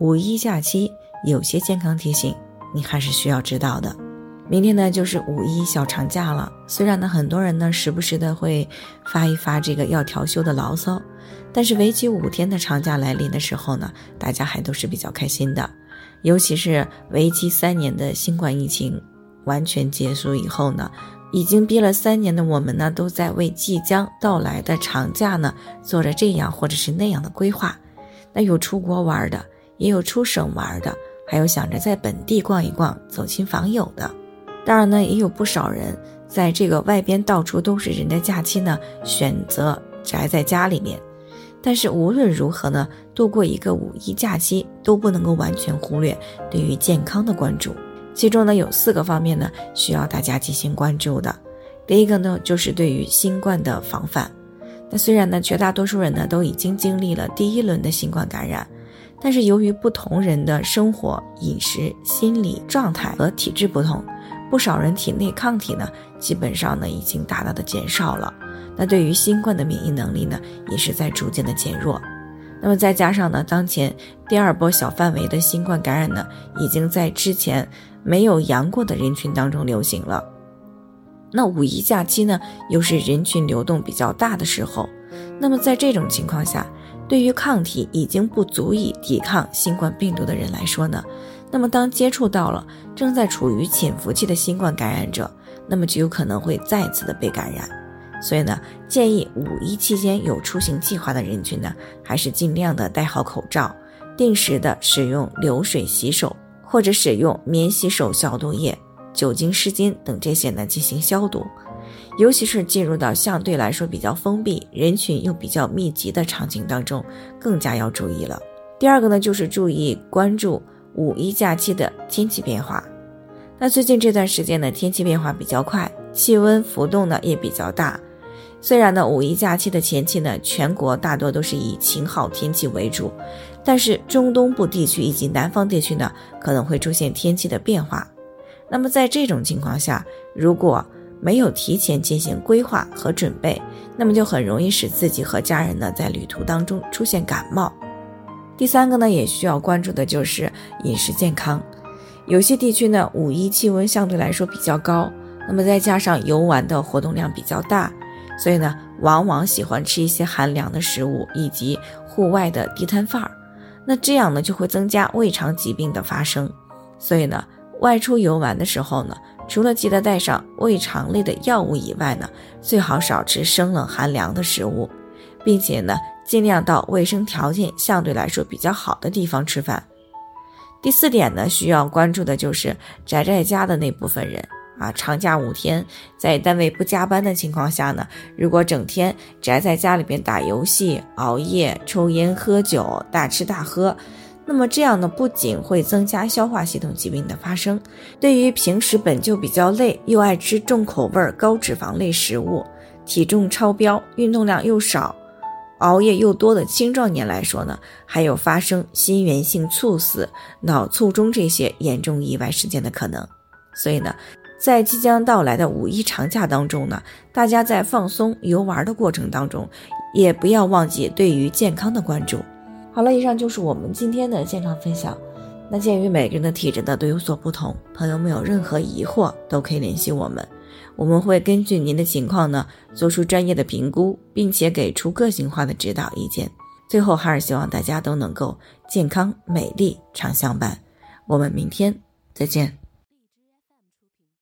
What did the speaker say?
五一假期有些健康提醒，你还是需要知道的。明天呢就是五一小长假了，虽然呢很多人呢时不时的会发一发这个要调休的牢骚，但是为期五天的长假来临的时候呢，大家还都是比较开心的。尤其是为期三年的新冠疫情完全结束以后呢，已经憋了三年的我们呢，都在为即将到来的长假呢做着这样或者是那样的规划。那有出国玩的。也有出省玩的，还有想着在本地逛一逛、走亲访友的。当然呢，也有不少人在这个外边到处都是人的假期呢，选择宅在家里面。但是无论如何呢，度过一个五一假期都不能够完全忽略对于健康的关注。其中呢，有四个方面呢需要大家进行关注的。第一个呢，就是对于新冠的防范。那虽然呢，绝大多数人呢都已经经历了第一轮的新冠感染。但是由于不同人的生活、饮食、心理状态和体质不同，不少人体内抗体呢，基本上呢已经大大的减少了。那对于新冠的免疫能力呢，也是在逐渐的减弱。那么再加上呢，当前第二波小范围的新冠感染呢，已经在之前没有阳过的人群当中流行了。那五一假期呢，又是人群流动比较大的时候。那么在这种情况下，对于抗体已经不足以抵抗新冠病毒的人来说呢，那么当接触到了正在处于潜伏期的新冠感染者，那么就有可能会再次的被感染。所以呢，建议五一期间有出行计划的人群呢，还是尽量的戴好口罩，定时的使用流水洗手，或者使用免洗手消毒液、酒精湿巾等这些呢进行消毒。尤其是进入到相对来说比较封闭、人群又比较密集的场景当中，更加要注意了。第二个呢，就是注意关注五一假期的天气变化。那最近这段时间呢，天气变化比较快，气温浮动呢也比较大。虽然呢，五一假期的前期呢，全国大多都是以晴好天气为主，但是中东部地区以及南方地区呢，可能会出现天气的变化。那么在这种情况下，如果没有提前进行规划和准备，那么就很容易使自己和家人呢在旅途当中出现感冒。第三个呢，也需要关注的就是饮食健康。有些地区呢，五一气温相对来说比较高，那么再加上游玩的活动量比较大，所以呢，往往喜欢吃一些寒凉的食物以及户外的地摊贩儿。那这样呢，就会增加胃肠疾病的发生。所以呢，外出游玩的时候呢。除了记得带上胃肠类的药物以外呢，最好少吃生冷寒凉的食物，并且呢，尽量到卫生条件相对来说比较好的地方吃饭。第四点呢，需要关注的就是宅在家的那部分人啊，长假五天，在单位不加班的情况下呢，如果整天宅在家里边打游戏、熬夜、抽烟、喝酒、大吃大喝。那么这样呢，不仅会增加消化系统疾病的发生，对于平时本就比较累又爱吃重口味、高脂肪类食物、体重超标、运动量又少、熬夜又多的青壮年来说呢，还有发生心源性猝死、脑卒中这些严重意外事件的可能。所以呢，在即将到来的五一长假当中呢，大家在放松游玩的过程当中，也不要忘记对于健康的关注。好了，以上就是我们今天的健康分享。那鉴于每个人的体质呢都有所不同，朋友们有任何疑惑都可以联系我们，我们会根据您的情况呢做出专业的评估，并且给出个性化的指导意见。最后还是希望大家都能够健康美丽常相伴。我们明天再见。